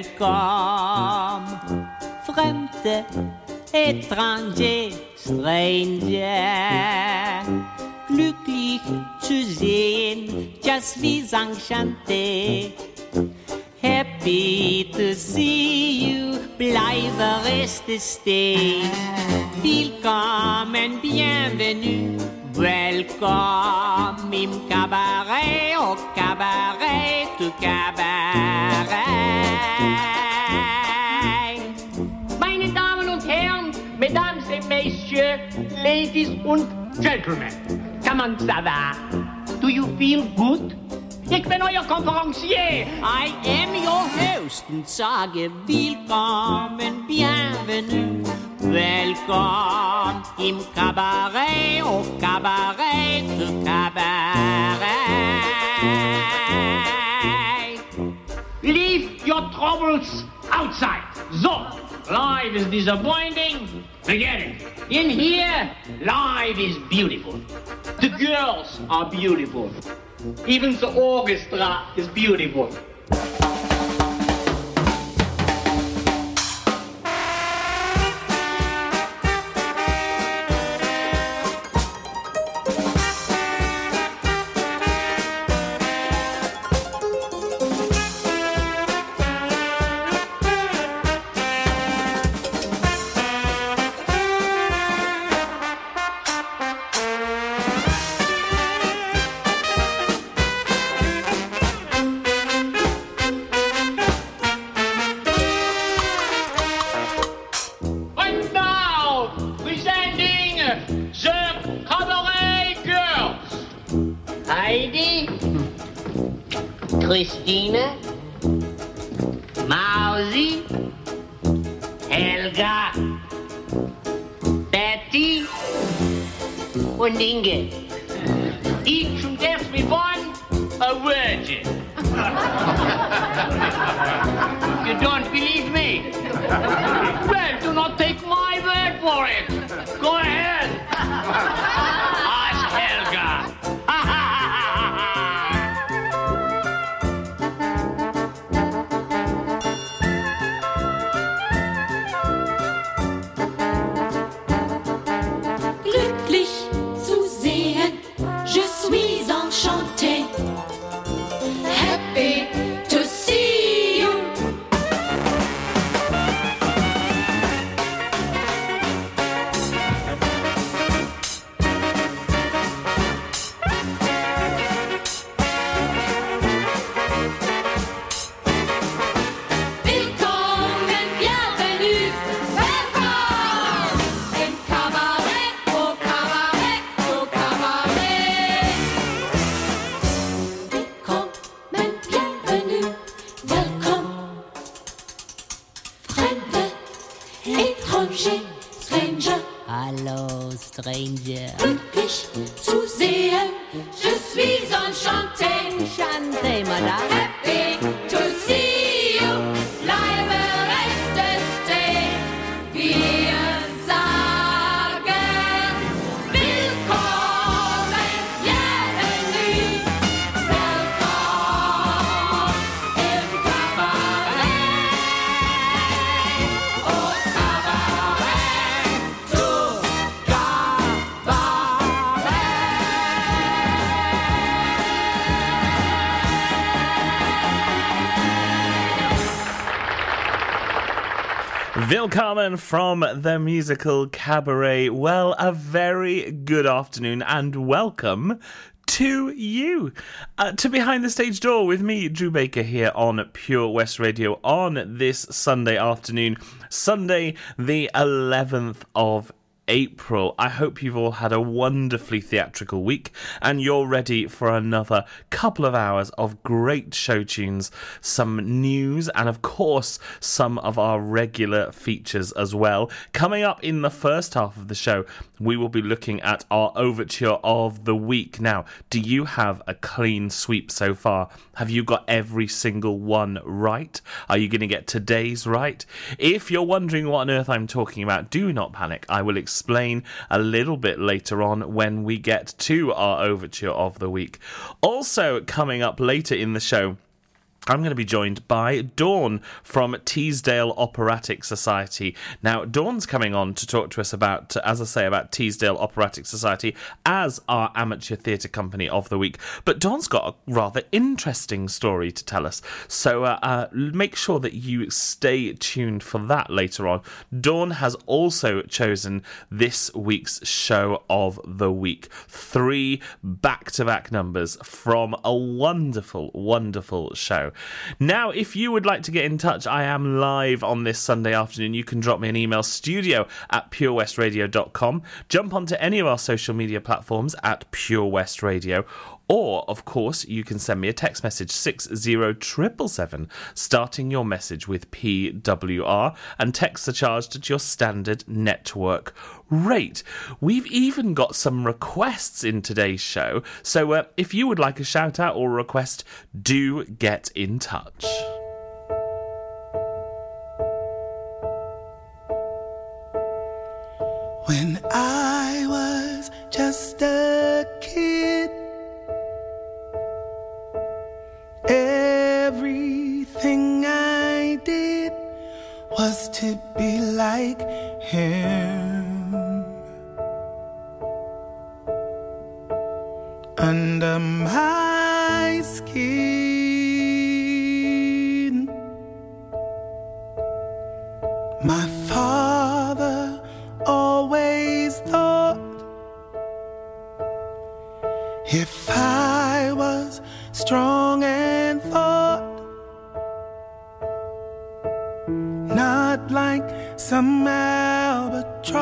welcome. Fremde, étranger, stranger. Glücklich zu sehen, just vis enchanté. Happy to see you, bleibe reste stay. Willkommen, bienvenue, welcome im cabaret, au cabaret, du cabaret. Ladies und Gentlemen, comment ça va? Do you feel good? Ik ben euer Konferencier. I am your host und sage willkommen, bienvenue, welcome im Cabaret, au Cabaret, du Cabaret. Leave your troubles outside. So, life is disappointing. Forget it. In here, life is beautiful. The girls are beautiful. Even the orchestra is beautiful. Étranger, stranger, Hallo, Stranger. glücklich zu sehen. Je suis enchanté, Enchanté, madame. Willkommen from the musical cabaret. Well, a very good afternoon and welcome to you uh, to behind the stage door with me drew baker here on pure west radio on this sunday afternoon sunday the 11th of April. I hope you've all had a wonderfully theatrical week and you're ready for another couple of hours of great show tunes, some news, and of course, some of our regular features as well. Coming up in the first half of the show, we will be looking at our overture of the week. Now, do you have a clean sweep so far? Have you got every single one right? Are you going to get today's right? If you're wondering what on earth I'm talking about, do not panic. I will explain a little bit later on when we get to our overture of the week. Also, coming up later in the show, I'm going to be joined by Dawn from Teesdale Operatic Society. Now, Dawn's coming on to talk to us about, as I say, about Teesdale Operatic Society as our amateur theatre company of the week. But Dawn's got a rather interesting story to tell us. So uh, uh, make sure that you stay tuned for that later on. Dawn has also chosen this week's show of the week. Three back to back numbers from a wonderful, wonderful show. Now, if you would like to get in touch, I am live on this Sunday afternoon. You can drop me an email studio at purewestradio.com. Jump onto any of our social media platforms at Pure West Radio. Or, of course, you can send me a text message 60777, starting your message with PWR, and texts are charged at your standard network rate. We've even got some requests in today's show, so uh, if you would like a shout out or request, do get in touch. When I was just a kid, was to be like him. Under my skin, my father always thought if I was strong like some albatross,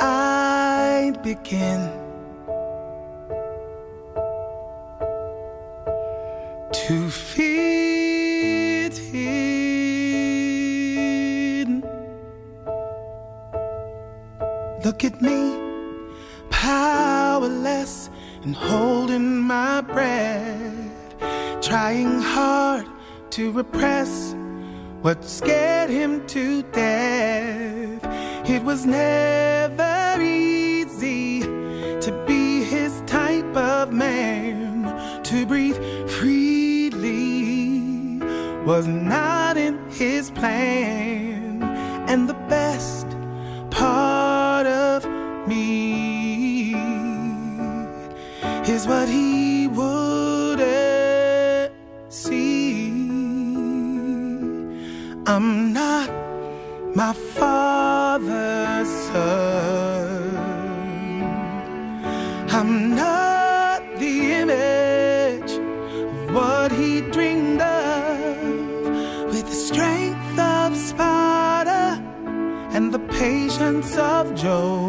I'd begin to fit in. Look at me, powerless and holding my breath, trying hard to repress what scared him to death. It was never easy to be his type of man, to breathe freely was not in his plan, and the best part of me is what he my father's son. I'm not the image of what he dreamed of with the strength of Sparta and the patience of Job.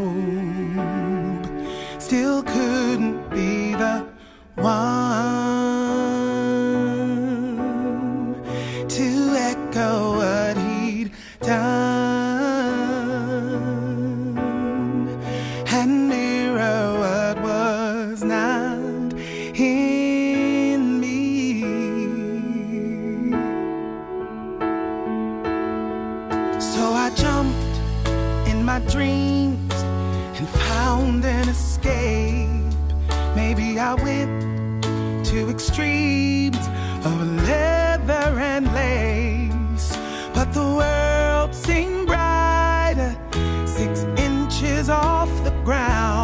Ground,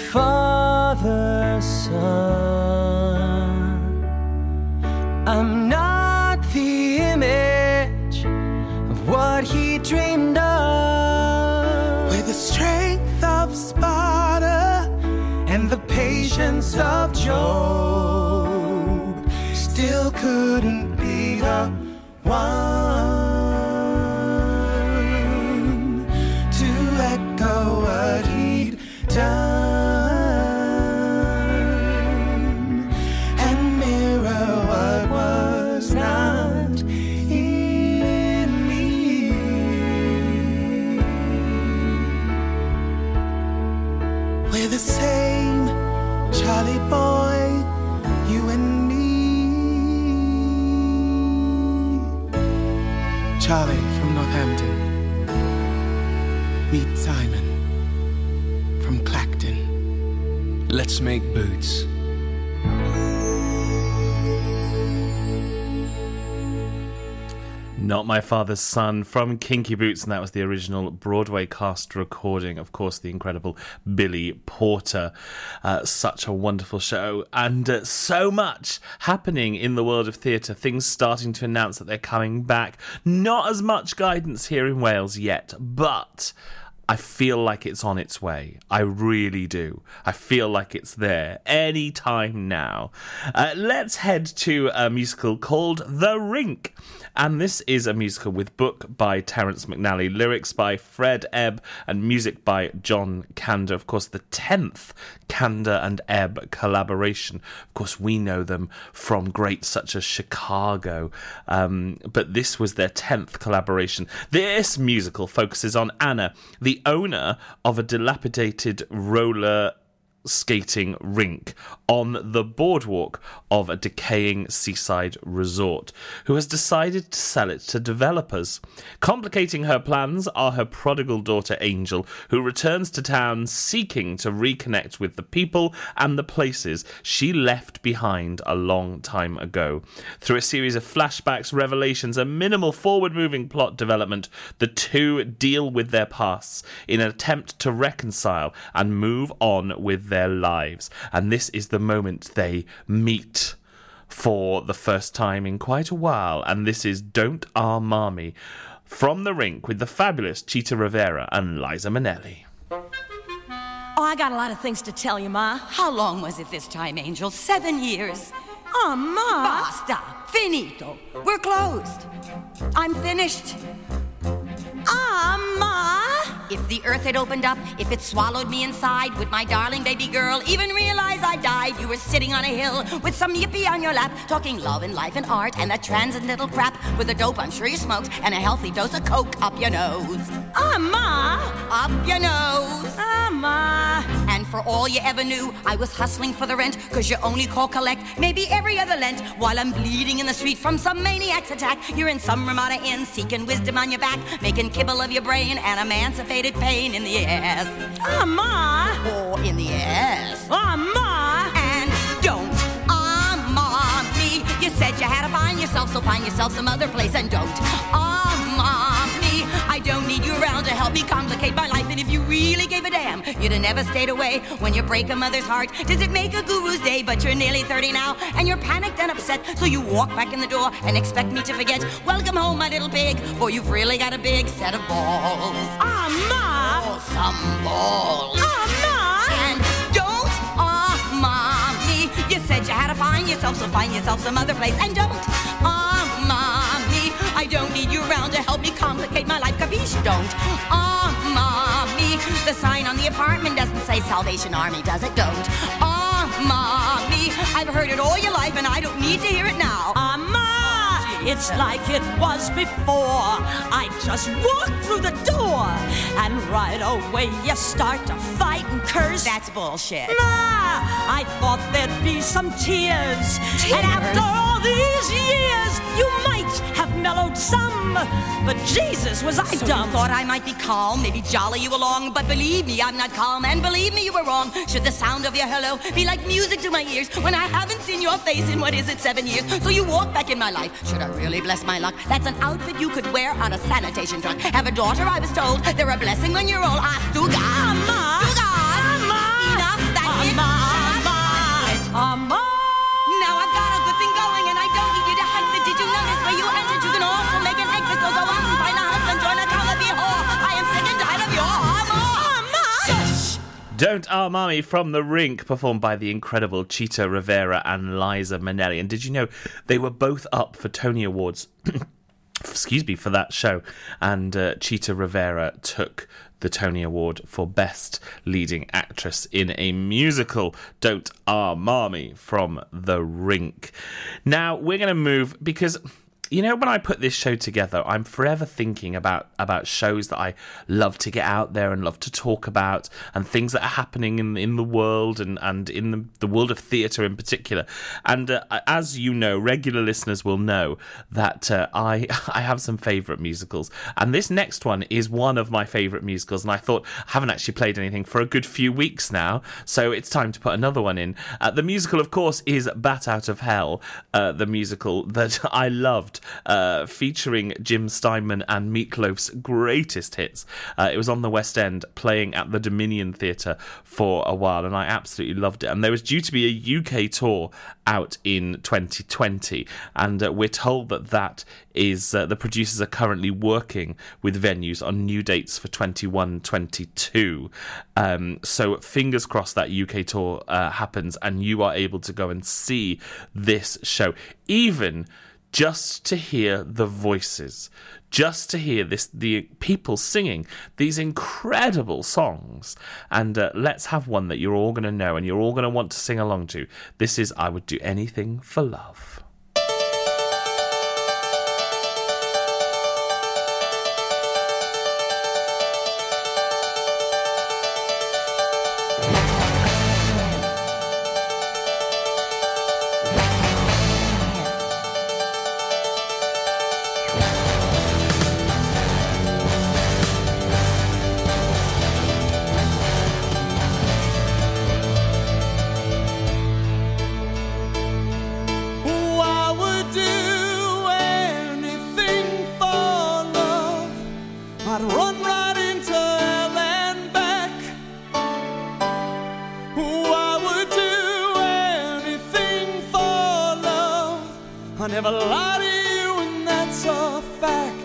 my father's son. I'm not the image of what he dreamed of. With the strength of Sparta and the patience of Job, still couldn't be the one Make boots. Not My Father's Son from Kinky Boots, and that was the original Broadway cast recording. Of course, the incredible Billy Porter. Uh, such a wonderful show, and uh, so much happening in the world of theatre. Things starting to announce that they're coming back. Not as much guidance here in Wales yet, but. I feel like it's on its way. I really do. I feel like it's there any time now. Uh, let's head to a musical called The Rink. And this is a musical with book by Terence McNally, lyrics by Fred Ebb, and music by John Kander. Of course, the 10th Kander and Ebb collaboration. Of course, we know them from greats such as Chicago, um, but this was their 10th collaboration. This musical focuses on Anna, the owner of a dilapidated roller skating rink on the boardwalk of a decaying seaside resort, who has decided to sell it to developers. Complicating her plans are her prodigal daughter Angel, who returns to town seeking to reconnect with the people and the places she left behind a long time ago. Through a series of flashbacks, revelations, and minimal forward moving plot development, the two deal with their pasts in an attempt to reconcile and move on with their lives. And this is the moment they meet for the first time in quite a while. And this is Don't Our Marmy from the rink with the fabulous Chita Rivera and Liza Minnelli. Oh, I got a lot of things to tell you, Ma. How long was it this time, Angel? Seven years. Oh, Ma. Basta. Finito. We're closed. I'm finished. Ah, Ma. If the earth had opened up, if it swallowed me inside, would my darling baby girl even realize I died? You were sitting on a hill with some yippee on your lap, talking love and life and art and that transcendental crap with a dope I'm sure you smoked and a healthy dose of coke up your nose. Ah, Ma. Up your nose. Ah, Ma. And for all you ever knew, I was hustling for the rent, cause you only call collect maybe every other Lent. While I'm bleeding in the street from some maniac's attack, you're in some Ramada Inn seeking wisdom on your back, making kibble of your brain and emancipated pain in the ass. Ah, Ma. Or in the ass. Ah, Ma. And don't ah mommy. You said you had to find yourself, so find yourself some other place and don't ah don't need you around to help me complicate my life. And if you really gave a damn, you'd have never stayed away when you break a mother's heart. Does it make a guru's day? But you're nearly 30 now, and you're panicked and upset. So you walk back in the door and expect me to forget. Welcome home, my little pig, for you've really got a big set of balls. Ah, Ma. Oh, some balls. Ah, Ma. And don't, ah, mommy. You said you had to find yourself, so find yourself some other place. And don't, ah, don't need you around to help me complicate my life. Capiche? Don't, ah, mommy. The sign on the apartment doesn't say Salvation Army, does it? Don't, ah, mommy. I've heard it all your life, and I don't need to hear it now. Ah, Ma. It's like it was before. I just walked through the door, and right away you start to fight and curse. That's bullshit. Ma, I thought there'd be some tears. And after all these years you might have mellowed some, but Jesus, was I so dumb? You thought I might be calm, maybe jolly you along, but believe me, I'm not calm, and believe me, you were wrong. Should the sound of your hello be like music to my ears when I haven't seen your face in what is it, seven years? So you walk back in my life. Should I really bless my luck? That's an outfit you could wear on a sanitation truck. Have a daughter, I was told. They're a blessing when you're old. Astuga, Amma, Astuga, enough, that's it. Amma. Now I've got a good thing going. Don't Our Mommy from the Rink, performed by the incredible Chita Rivera and Liza Minnelli. And did you know they were both up for Tony Awards? excuse me, for that show. And uh, Chita Rivera took the Tony Award for Best Leading Actress in a Musical. Don't Our Mommy from the Rink. Now, we're going to move because you know when I put this show together, I'm forever thinking about about shows that I love to get out there and love to talk about, and things that are happening in in the world and and in the, the world of theatre in particular. And uh, as you know, regular listeners will know that uh, I I have some favourite musicals, and this next one is one of my favourite musicals. And I thought I haven't actually played anything for a good few weeks now, so it's time to put another one in. Uh, the musical, of course, is Bat Out of Hell, uh, the musical that I loved uh, featuring Jim Steinman and Meatloaf's greatest hits. Uh, it was on the West End, playing at the Dominion Theatre for a while, and I absolutely loved it. And there was due to be a UK tour out in 2020, and uh, we're told that that is uh, the producers are currently working with venues on new dates for 21 22. Um, so fingers crossed that UK tour uh, happens and you are able to go and see this show. Even just to hear the voices, just to hear this the people singing these incredible songs. And uh, let's have one that you're all going to know and you're all going to want to sing along to. This is I Would Do Anything for Love. I never lie to you, and that's a fact.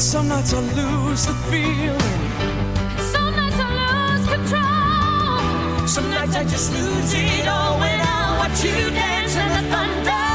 And some nights I lose the feeling. And some nights I lose control. Some nights I just lose it all when I watch you dance in the thunder.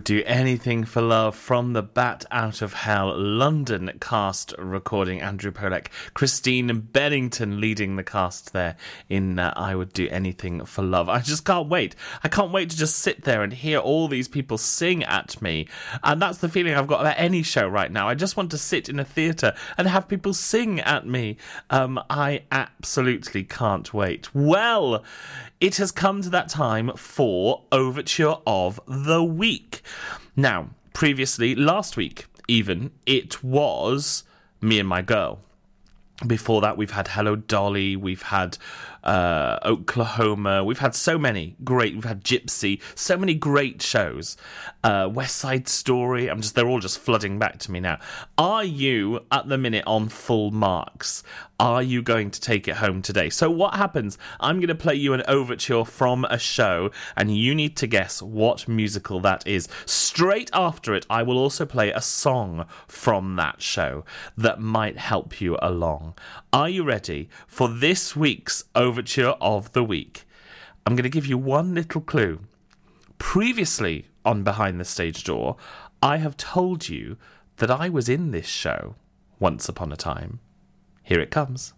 Would do anything for love from the Bat Out of Hell London cast recording. Andrew Polec, Christine Bennington leading the cast there in uh, I Would Do Anything for Love. I just can't wait. I can't wait to just sit there and hear all these people sing at me. And that's the feeling I've got about any show right now. I just want to sit in a theatre and have people sing at me. Um, I absolutely can't wait. Well, it has come to that time for Overture of the Week. Now, previously, last week even, it was Me and My Girl. Before that, we've had Hello Dolly, we've had uh, Oklahoma, we've had so many great, we've had Gypsy, so many great shows. Uh, West Side Story, I'm just, they're all just flooding back to me now. Are you at the minute on full marks? Are you going to take it home today? So, what happens? I'm going to play you an overture from a show, and you need to guess what musical that is. Straight after it, I will also play a song from that show that might help you along. Are you ready for this week's overture of the week? I'm going to give you one little clue. Previously on Behind the Stage Door, I have told you that I was in this show once upon a time. Here it comes.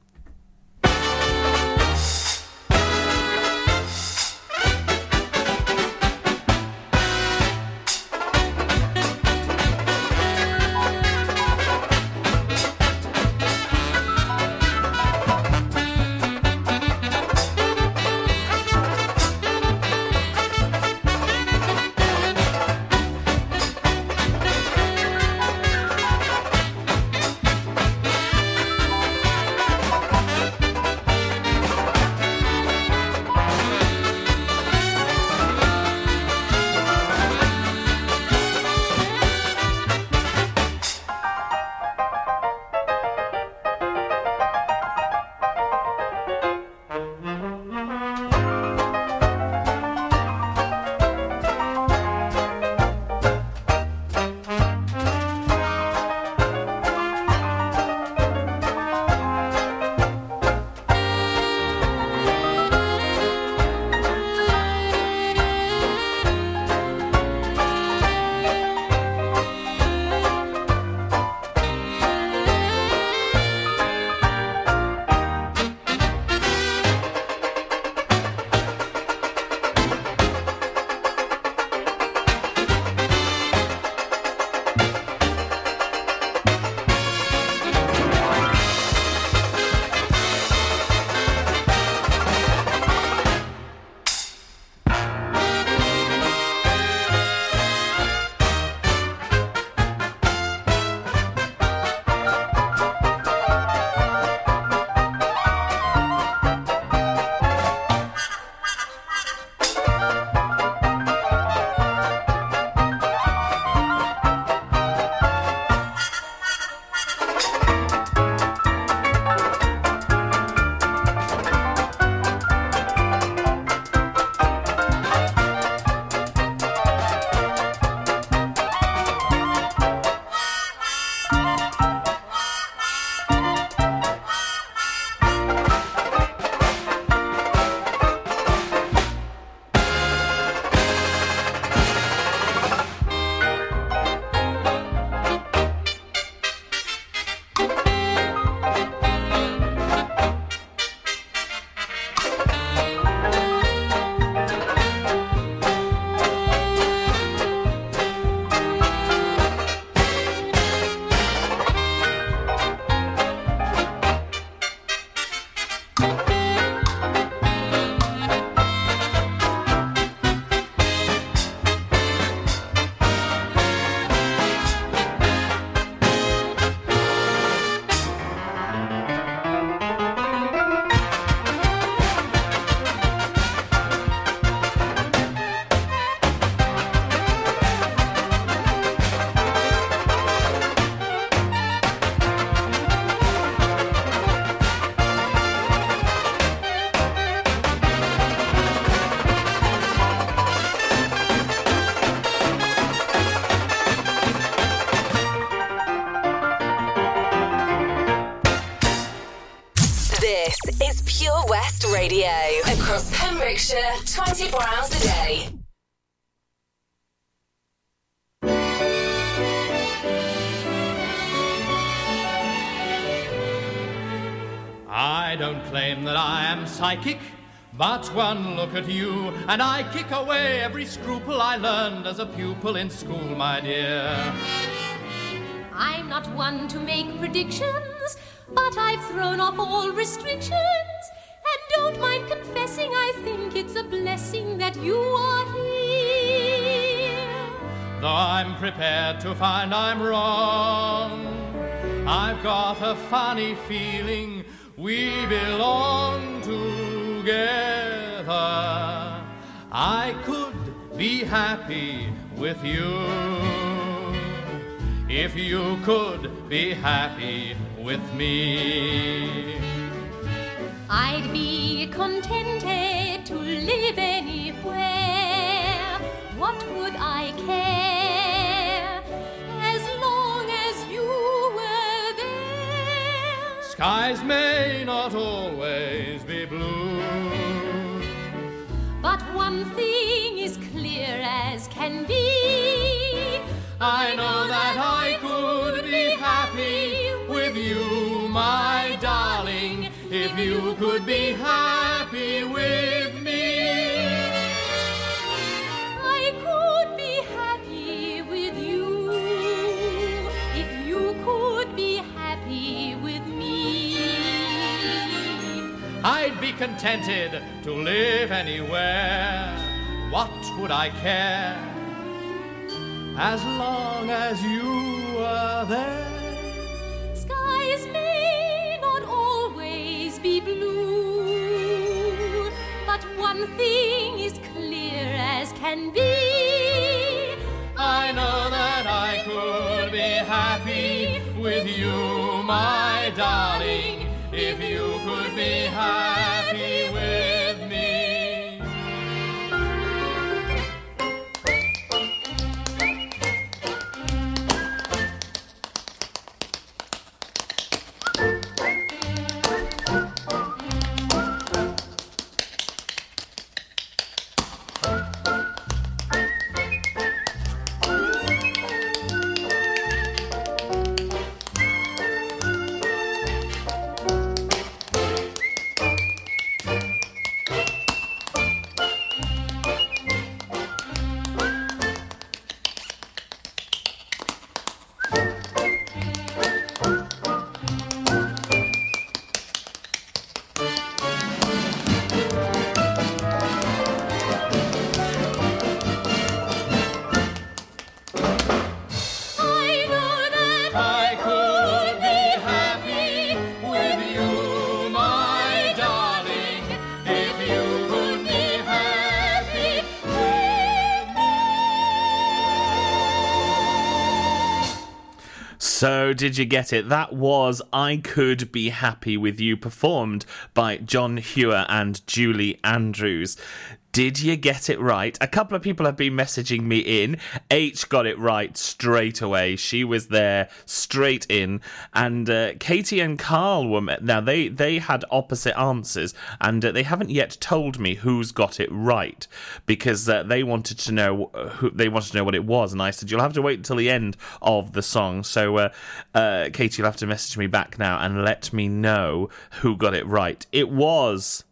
I kick away every scruple I learned as a pupil in school, my dear. I'm not one to make predictions, but I've thrown off all restrictions. And don't mind confessing, I think it's a blessing that you are here. Though I'm prepared to find I'm wrong, I've got a funny feeling we belong together. I could be happy with you if you could be happy with me. I'd be contented to live anywhere. What would I care as long as you were there? Skies may not always be blue. Can be. I know that I could be happy with you, my darling, if you could be happy with me. I could be happy with you if you could be happy with me. I'd be contented to live anywhere. What would I care? As long as you are there. Skies may not always be blue, but one thing is clear as can be. I know that I could be happy with you, my darling, if you could be happy Did you get it? That was I Could Be Happy With You, performed by John Hewer and Julie Andrews. Did you get it right? A couple of people have been messaging me in. H got it right straight away. She was there straight in. And uh, Katie and Carl were. Now, they, they had opposite answers, and uh, they haven't yet told me who's got it right because uh, they wanted to know who they wanted to know what it was. And I said, You'll have to wait until the end of the song. So, uh, uh, Katie, you'll have to message me back now and let me know who got it right. It was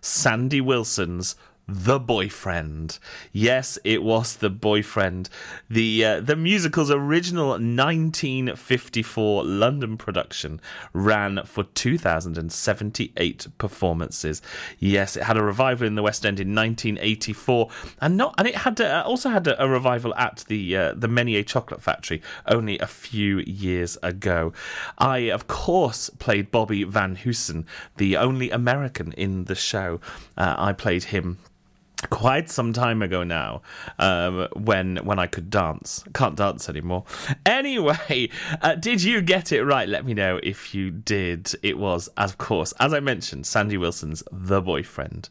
Sandy Wilson's the boyfriend. Yes, it was the boyfriend. The uh, the musical's original 1954 London production ran for 2078 performances. Yes, it had a revival in the West End in 1984, and not and it had uh, also had a, a revival at the uh, the Menier Chocolate Factory only a few years ago. I of course played Bobby Van Husen, the only American in the show. Uh, I played him quite some time ago now um, when when I could dance. Can't dance anymore. Anyway, uh, did you get it right? Let me know if you did. It was, of course, as I mentioned, Sandy Wilson's The Boyfriend.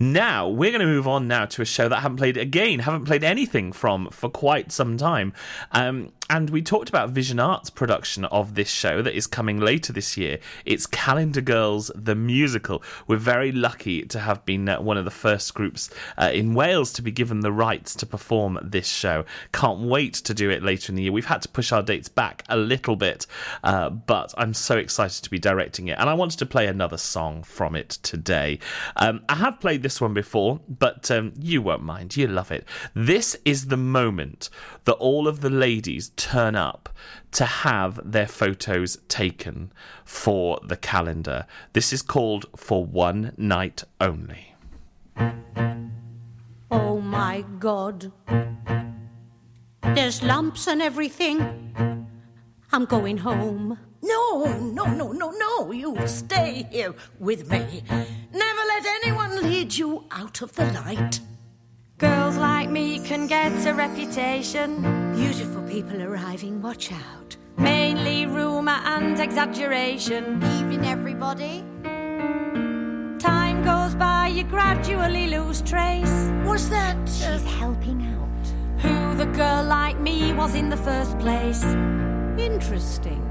Now, we're going to move on now to a show that I haven't played again, haven't played anything from for quite some time. Um, and we talked about Vision Arts' production of this show that is coming later this year. It's Calendar Girls, the musical. We're very lucky to have been uh, one of the first groups uh, in Wales to be given the rights to perform this show. Can't wait to do it later in the year. We've had to push our dates back a little bit, uh, but I'm so excited to be directing it. And I wanted to play another song from it today. Um, I have played this one before, but um, you won't mind. You love it. This is the moment that all of the ladies turn up to have their photos taken for the calendar. This is called For One Night Only. Oh my god. There's lumps and everything. I'm going home. No, no, no, no, no. You stay here with me. Never let anyone lead you out of the light. Girls like me can get a reputation. Beautiful people arriving, watch out. Mainly rumour and exaggeration. Evening, everybody. Time goes by, you gradually lose trace. What's that. She's helping out. Who the girl like me was in the first place. Interesting.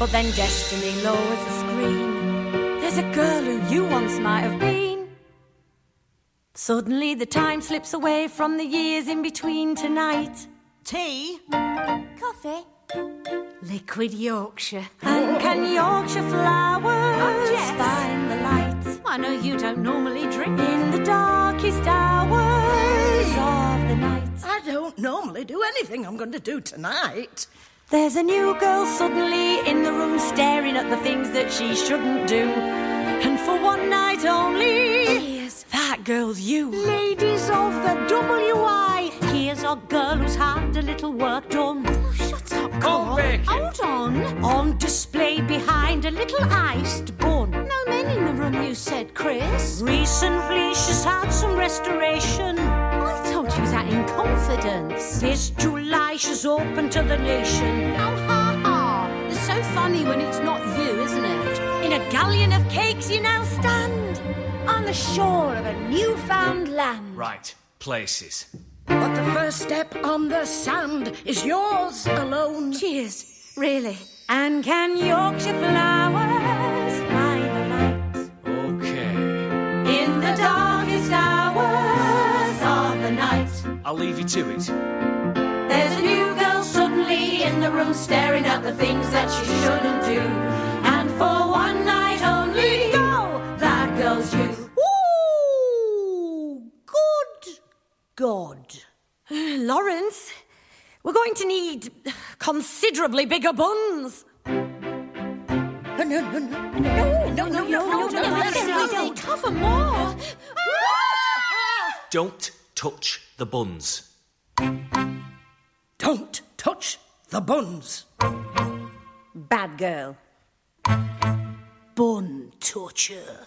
But then destiny lowers the screen. There's a girl who you once might have been. Suddenly the time slips away from the years in between tonight. Tea? Coffee. Liquid Yorkshire. And can Yorkshire flowers Oh, find the light I know you don't normally drink. in the darkest hours of the night? I don't normally do anything I'm going to do tonight. There's a new girl suddenly in the room staring at the things that she shouldn't do. And for one night only, girl's you. Ladies of the WI, here's a girl who's had a little work done. Oh, shut up, Oh, Becky. Hold on. On display behind a little iced bun. No men in the room, you said, Chris. Recently, she's had some restoration. I told you that in confidence. This July, she's open to the nation. Oh, ha, ha. It's so funny when it's not you, isn't it? In a galleon of cakes, you now stand on the shore of a newfound land. Right, places. But the first step on the sand is yours alone. Cheers. Really. And can Yorkshire flowers find the light Okay. in the darkest hours of the night? I'll leave you to it. There's a new girl suddenly in the room staring at the things that she shouldn't do. And for one night only, God. Lawrence, we're going to need considerably bigger buns. No, no, no, no, no, no, no, no, no, no, don't cover more. Don't touch the buns. Don't touch the buns. Bad girl. Bun torture.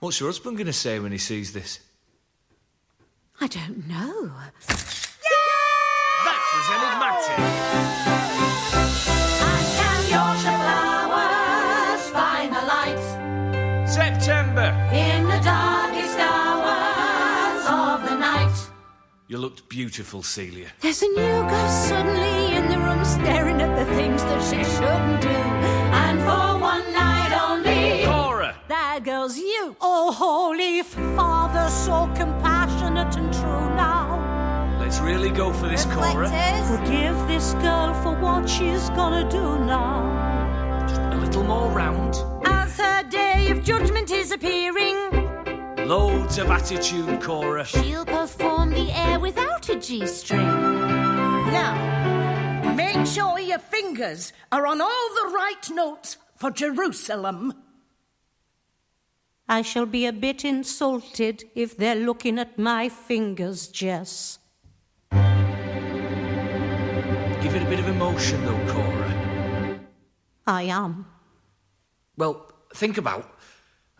What's your husband going to say when he sees this? I don't know. That was enigmatic. And can Yorkshire flowers find the light September. in the darkest hours of the night? You looked beautiful, Celia. There's a new girl suddenly in the room staring at the things that she shouldn't do. And for one night only. Cora. That girl's you. Oh, Holy Father, so compassionate and true now. Let's really go for this, Cora. Forgive this girl for what she's gonna do now. A little more round. As her day of judgment is appearing. Loads of attitude, Cora. She'll perform the air without a G string. Now, make sure your fingers are on all the right notes for Jerusalem. I shall be a bit insulted if they're looking at my fingers, Jess. Give it a bit of emotion, though, Cora. I am. Well, think about.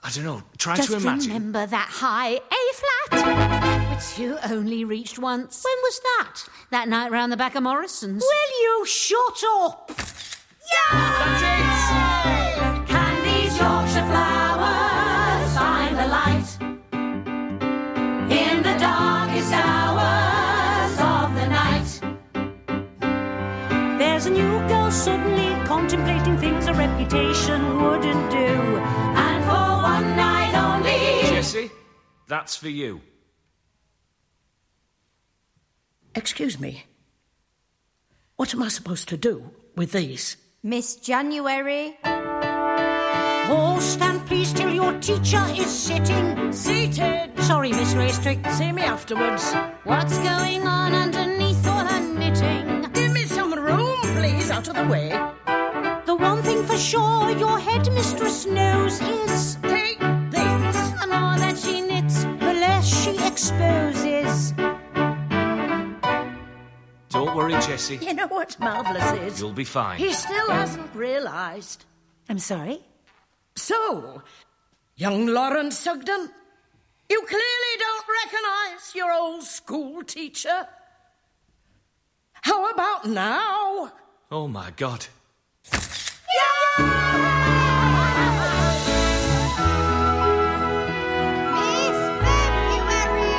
I don't know. Try Just to imagine. remember that high A flat, which you only reached once. When was that? That night round the back of Morrison's. Will you shut up? Can suddenly contemplating things a reputation wouldn't do. And for one night only. Jesse, that's for you. Excuse me. What am I supposed to do with these? Miss January. Oh, stand please till your teacher is sitting. Seated. Sorry, Miss Raystrick. See me afterwards. What's going on underneath out of the way. The one thing for sure your headmistress knows is Take these. the more that she knits, the less she exposes. Don't worry, Jesse. You know what's marvellous is? You'll be fine. He still hasn't realised. I'm sorry? So, young Lawrence Sugden, you clearly don't recognise your old school teacher. How about now? Oh my god. Miss February.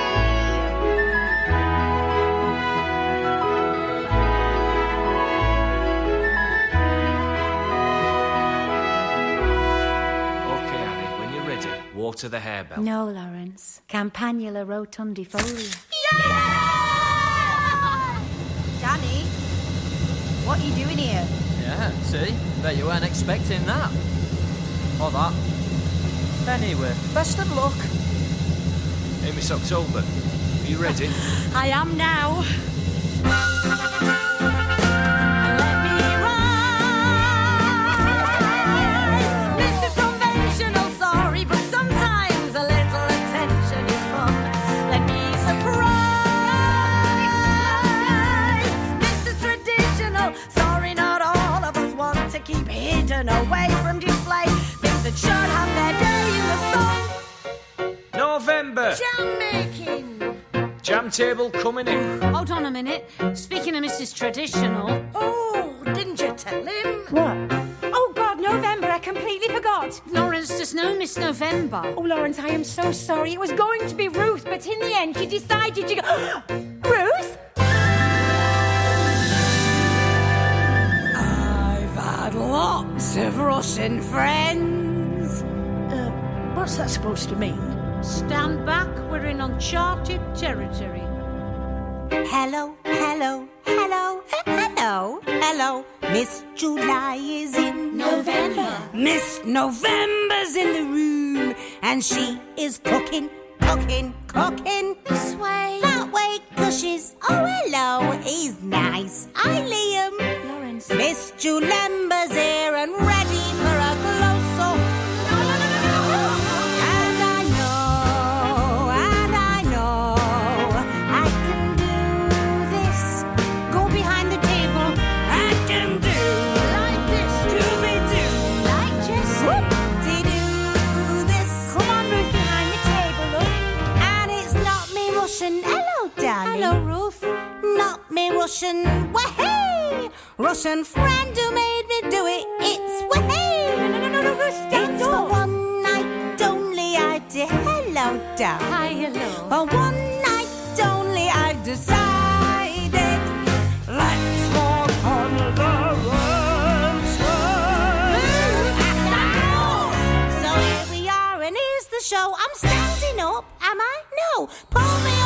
Okay, Annie, when you're ready, water the harebell. No, Lawrence. Campanula rotundifolia. Danny, what are you doing here? Yeah, see? Bet you weren't expecting that. Or that. Anyway, best of luck. Hey, Miss October, are you ready? I am now. Keep away from display. Things that should have their day in the sun. November! Jam making. Jam table coming in. Hold on a minute. Speaking of Mrs. Traditional, Oh, didn't you tell him? What? Oh, God, November, I completely forgot. Lawrence, there's no Miss November. Oh, Lawrence, I am so sorry. It was going to be Ruth, but in the end, she decided to go. lots of Russian friends. Uh, what's that supposed to mean? Stand back, we're in uncharted territory. Hello, hello, hello, hello, hello. Miss July is in November. Miss November's in the room, and she is cooking, cooking, cooking. This way, that way, cushies. Oh, hello, he's nice. Hi, Liam. Lawrence. Miss Julember's here and ready for a close up. And I know, and I know, I can do this. Go behind the table. I can do like this. Do me do like Jessie. Do this. Come on, Ruth, behind the table, look. And it's not me Russian. Hello, darling. Hello, Ruth. Not me Russian. Wahey! Russian friend who made me do it. It's wahey! No, no, no, no, no, Ruth, stand It's for one night only. I did. Hello, darling. Hi, hello. For one night only, I've decided. Let's walk on the road. So here we are, and here's the show. I'm standing up, am I? No, pull me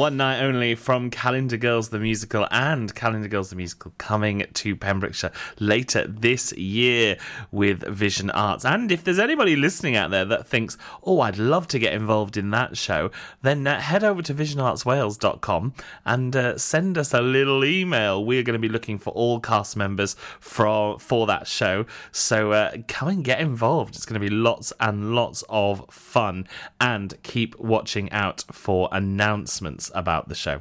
one night only from Calendar Girls the Musical and Calendar Girls the Musical coming to Pembrokeshire later this year with Vision Arts. And if there's anybody listening out there that thinks, oh, I'd love to get involved in that show, then uh, head over to visionartswales.com and uh, send us a little email. We're going to be looking for all cast members for, for that show. So uh, come and get involved. It's going to be lots and lots of fun. And keep watching out for announcements about the show.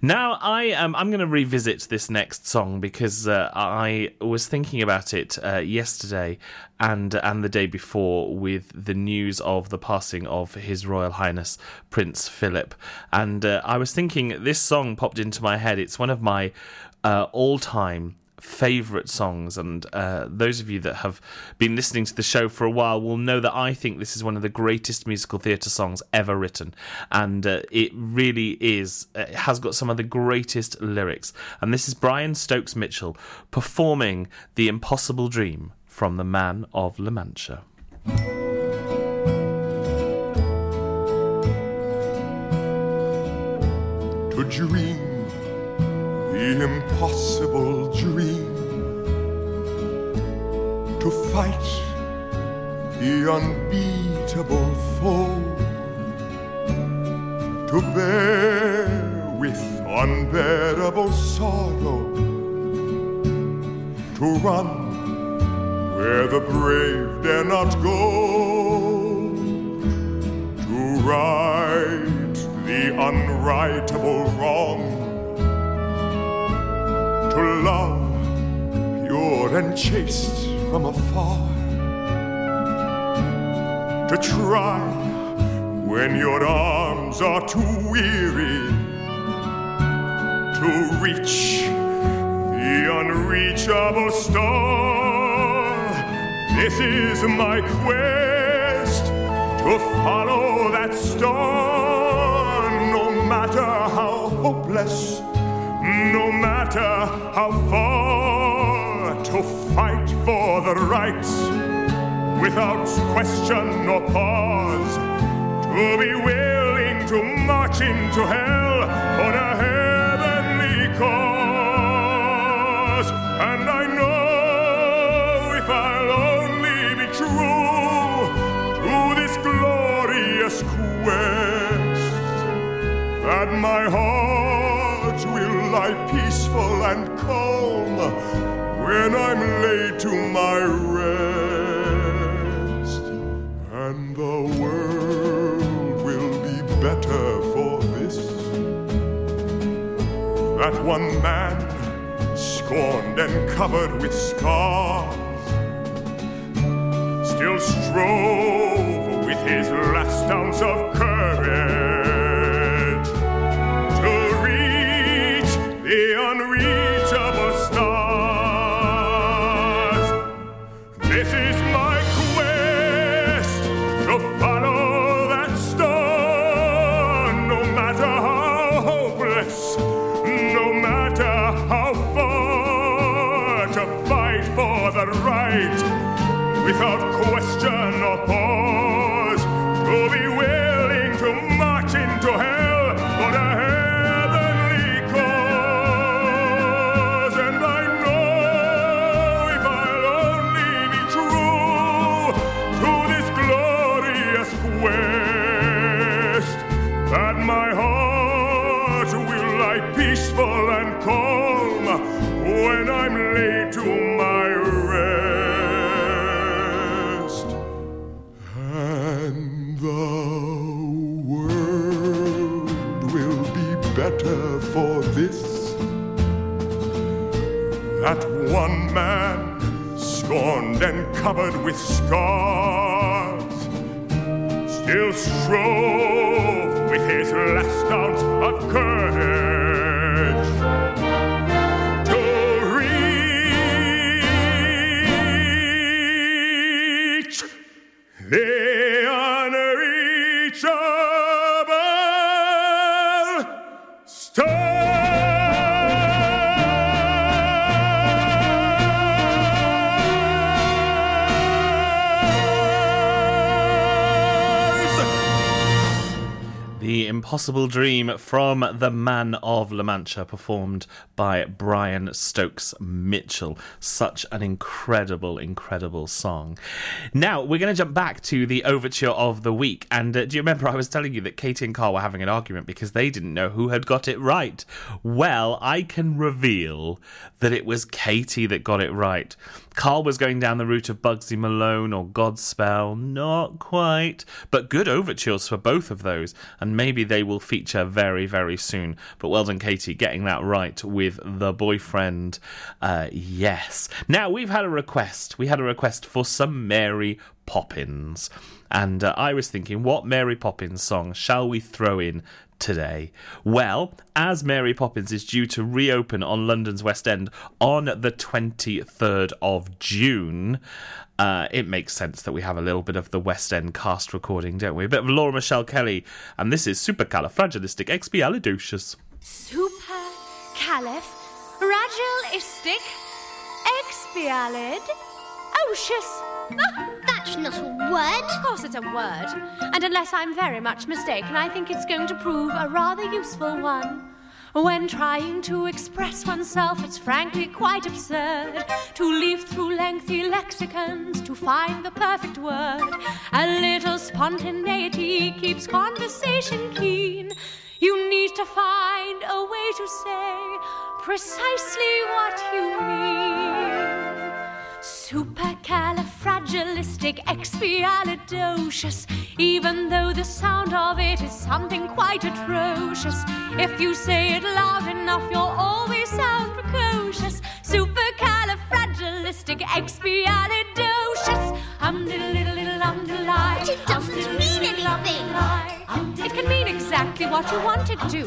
Now, I am. I'm going to revisit this next song because uh, I was thinking about it uh, yesterday and and the day before with the news of the passing of His Royal Highness Prince Philip, and uh, I was thinking this song popped into my head. It's one of my uh, all-time favorite songs and uh, those of you that have been listening to the show for a while will know that I think this is one of the greatest musical theatre songs ever written and uh, it really is it has got some of the greatest lyrics. And this is Brian Stokes Mitchell performing The Impossible Dream from The Man of La Mancha. To dream the impossible dream, to fight the unbeatable foe, to bear with unbearable sorrow, to run where the brave dare not go, to right the unrightable wrong to love pure and chaste from afar, to try when your arms are too weary, to reach the unreachable star. This is my quest to follow that star, no matter how hopeless no matter how far, to fight for the right without question or pause, to be willing to march into hell for a heavenly cause. And I know if I'll only be true to this glorious quest, that my heart lie peaceful and calm when I'm laid to my rest. And the world will be better for this. That one man, scorned and covered with scars, still strove with his last ounce of courage the man, scorned and covered with scars, still strove with his last ounce of courage to reach Impossible Dream from The Man of La Mancha, performed by Brian Stokes Mitchell. Such an incredible, incredible song. Now, we're going to jump back to the overture of the week. And uh, do you remember I was telling you that Katie and Carl were having an argument because they didn't know who had got it right? Well, I can reveal that it was Katie that got it right. Carl was going down the route of Bugsy Malone or Godspell. Not quite. But good overtures for both of those, and maybe they will feature very, very soon. But well done, Katie, getting that right with The Boyfriend. Uh, yes. Now, we've had a request. We had a request for some Mary Poppins. And uh, I was thinking, what Mary Poppins song shall we throw in today? Well, as Mary Poppins is due to reopen on London's West End on the 23rd of June, uh, it makes sense that we have a little bit of the West End cast recording, don't we? A bit of Laura Michelle Kelly, and this is Supercalifragilisticexpialidocious. Supercalifragilistic expialid ocious. That's not a word. Of course, it's a word. And unless I'm very much mistaken, I think it's going to prove a rather useful one. When trying to express oneself, it's frankly quite absurd to leaf through lengthy lexicons to find the perfect word. A little spontaneity keeps conversation keen. You need to find a way to say precisely what you mean. Supercalifragilisticexpialidocious, even though the sound of it is something quite atrocious. If you say it loud enough, you'll always sound precocious. Supercalifragilisticexpialidocious. Um, diddle, diddle, diddle, um, diddle, But it doesn't mean anything. It can mean exactly what you want it to.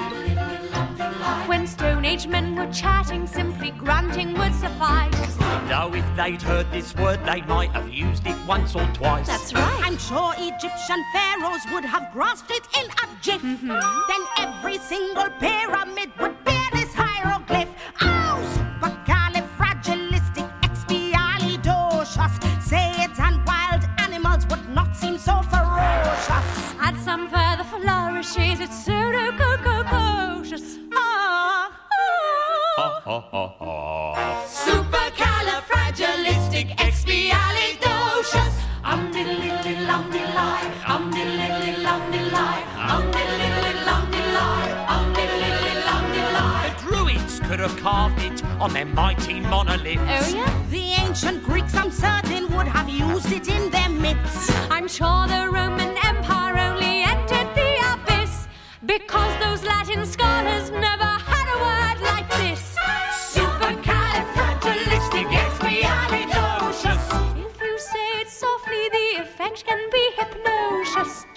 When Stone Age men were chatting, simply grunting would suffice. Now, if they'd heard this word, they might have used it once or twice. That's right. I'm sure Egyptian pharaohs would have grasped it in a jiff. Mm-hmm. Then every single pyramid would bear this hieroglyph. Oh, supercalifragilisticexpialidocious. Say it and wild animals would not seem so ferocious. Add some further flourishes, it's pseudo Supercalifragilisticexpialidocious. Um diddle diddle diddle um diddle I. Um diddle diddle diddle um diddle I. Um diddle diddle diddle um diddle I. Um diddle diddle diddle um diddle I. The Druids could have carved it on their mighty monoliths. Oh yeah? The ancient Greeks, I'm certain, would have used it in their myths. I'm sure the Roman Empire only entered the abyss because those Latin scholars never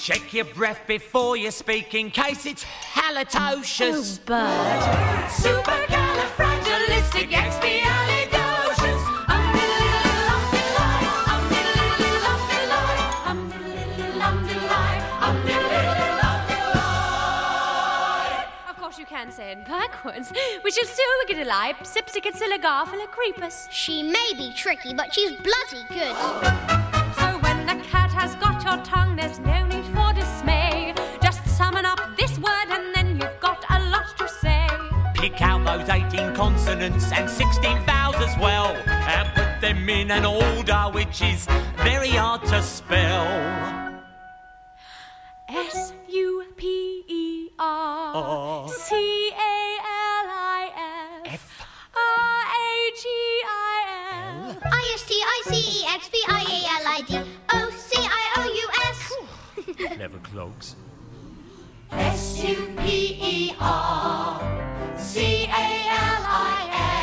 Check your breath before you speak in case it's halitosis. Oh, bird. Supercalifragilisticexpialidocious. Um diddle diddle um diddle I. Um diddle diddle um diddle I. Um diddle diddle um diddle I. Um. Of course, you can say it backwards, which is suicidali, sipsicatsilagafila creepus. She may be tricky, but she's bloody good. Has your tongue, there's no need for dismay. Just summon up this word and then you've got a lot to say. Pick out those 18 consonants and 16 vowels as well, and put them in an order which is very hard to spell. S U P E R C A L I F R A G I L. I-S-T-I-C-E-X-P-I-A-L-I-D O-C-I-O-U-S Never clogs. S-U-P-E-R C-A-L-I-F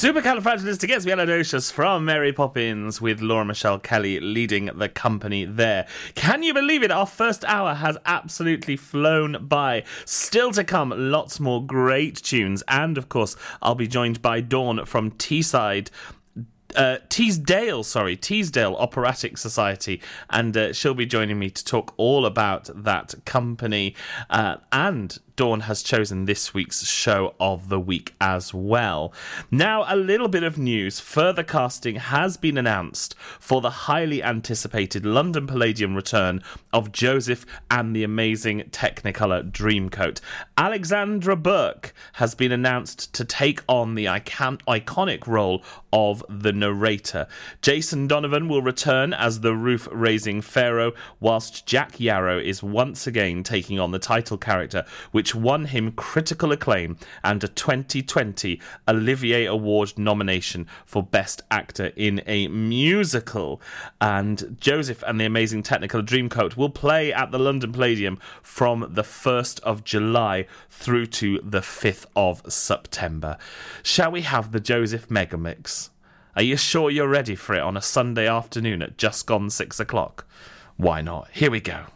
Supercalifragilisticexpialidocious from Mary Poppins with Laura Michelle Kelly leading the company there. Can you believe it? Our first hour has absolutely flown by. Still to come, lots more great tunes. And of course, I'll be joined by Dawn from Teesside uh, Teesdale, sorry, Teesdale Operatic Society, and uh, she'll be joining me to talk all about that company. Uh, and Dawn has chosen this week's show of the week as well. Now, a little bit of news. Further casting has been announced for the highly anticipated London Palladium return of Joseph and the amazing Technicolor Dreamcoat. Alexandra Burke has been announced to take on the icon- iconic role of the narrator. Jason Donovan will return as the roof raising pharaoh, whilst Jack Yarrow is once again taking on the title character, which won him critical acclaim and a 2020 Olivier Award nomination for Best Actor in a Musical. And Joseph and the Amazing Technicolor Dreamcoat will play at the London Palladium from the 1st of July through to the 5th of September. Shall we have the Joseph Megamix? Are you sure you're ready for it on a Sunday afternoon at just gone six o'clock? Why not? Here we go.